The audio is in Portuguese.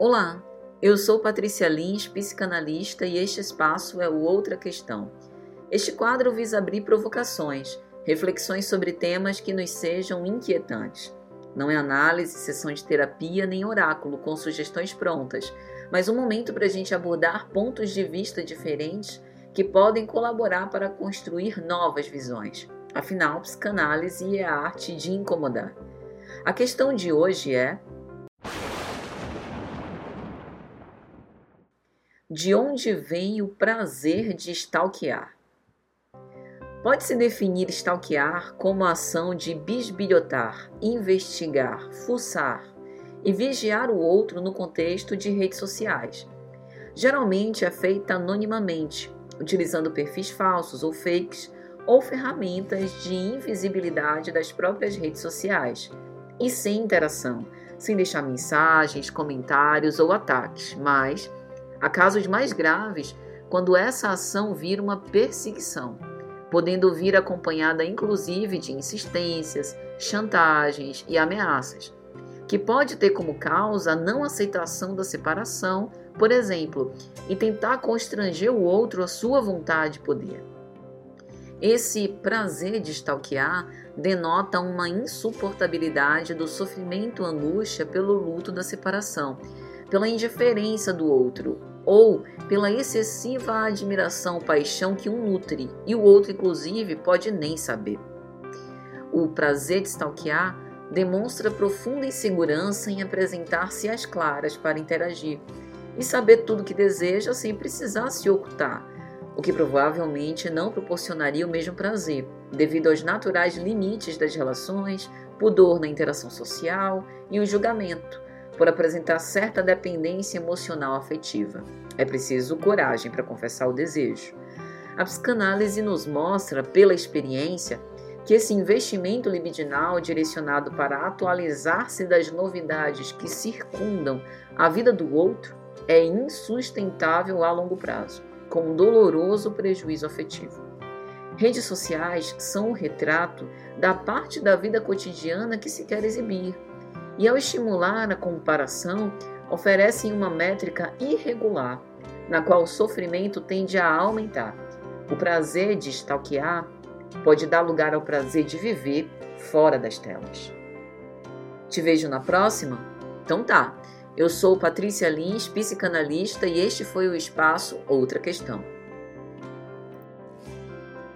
Olá, eu sou Patrícia Lins, psicanalista, e este espaço é o Outra Questão. Este quadro visa abrir provocações, reflexões sobre temas que nos sejam inquietantes. Não é análise, sessão de terapia nem oráculo com sugestões prontas, mas um momento para a gente abordar pontos de vista diferentes que podem colaborar para construir novas visões. Afinal, psicanálise é a arte de incomodar. A questão de hoje é De onde vem o prazer de stalkear? Pode-se definir stalkear como a ação de bisbilhotar, investigar, fuçar e vigiar o outro no contexto de redes sociais. Geralmente é feita anonimamente, utilizando perfis falsos ou fakes ou ferramentas de invisibilidade das próprias redes sociais e sem interação, sem deixar mensagens, comentários ou ataques, mas Há casos mais graves quando essa ação vira uma perseguição, podendo vir acompanhada inclusive de insistências, chantagens e ameaças, que pode ter como causa a não aceitação da separação, por exemplo, e tentar constranger o outro à sua vontade e poder. Esse prazer de stalkear denota uma insuportabilidade do sofrimento angústia pelo luto da separação, pela indiferença do outro ou pela excessiva admiração ou paixão que um nutre e o outro, inclusive, pode nem saber. O prazer de stalkear demonstra profunda insegurança em apresentar-se às claras para interagir e saber tudo o que deseja sem precisar se ocultar, o que provavelmente não proporcionaria o mesmo prazer, devido aos naturais limites das relações, pudor na interação social e o julgamento por apresentar certa dependência emocional afetiva. É preciso coragem para confessar o desejo. A psicanálise nos mostra, pela experiência, que esse investimento libidinal direcionado para atualizar-se das novidades que circundam a vida do outro é insustentável a longo prazo, com um doloroso prejuízo afetivo. Redes sociais são o retrato da parte da vida cotidiana que se quer exibir, e, ao estimular a comparação, oferecem uma métrica irregular, na qual o sofrimento tende a aumentar. O prazer de stalkear pode dar lugar ao prazer de viver fora das telas. Te vejo na próxima? Então tá. Eu sou Patrícia Lins, psicanalista, e este foi o espaço Outra Questão.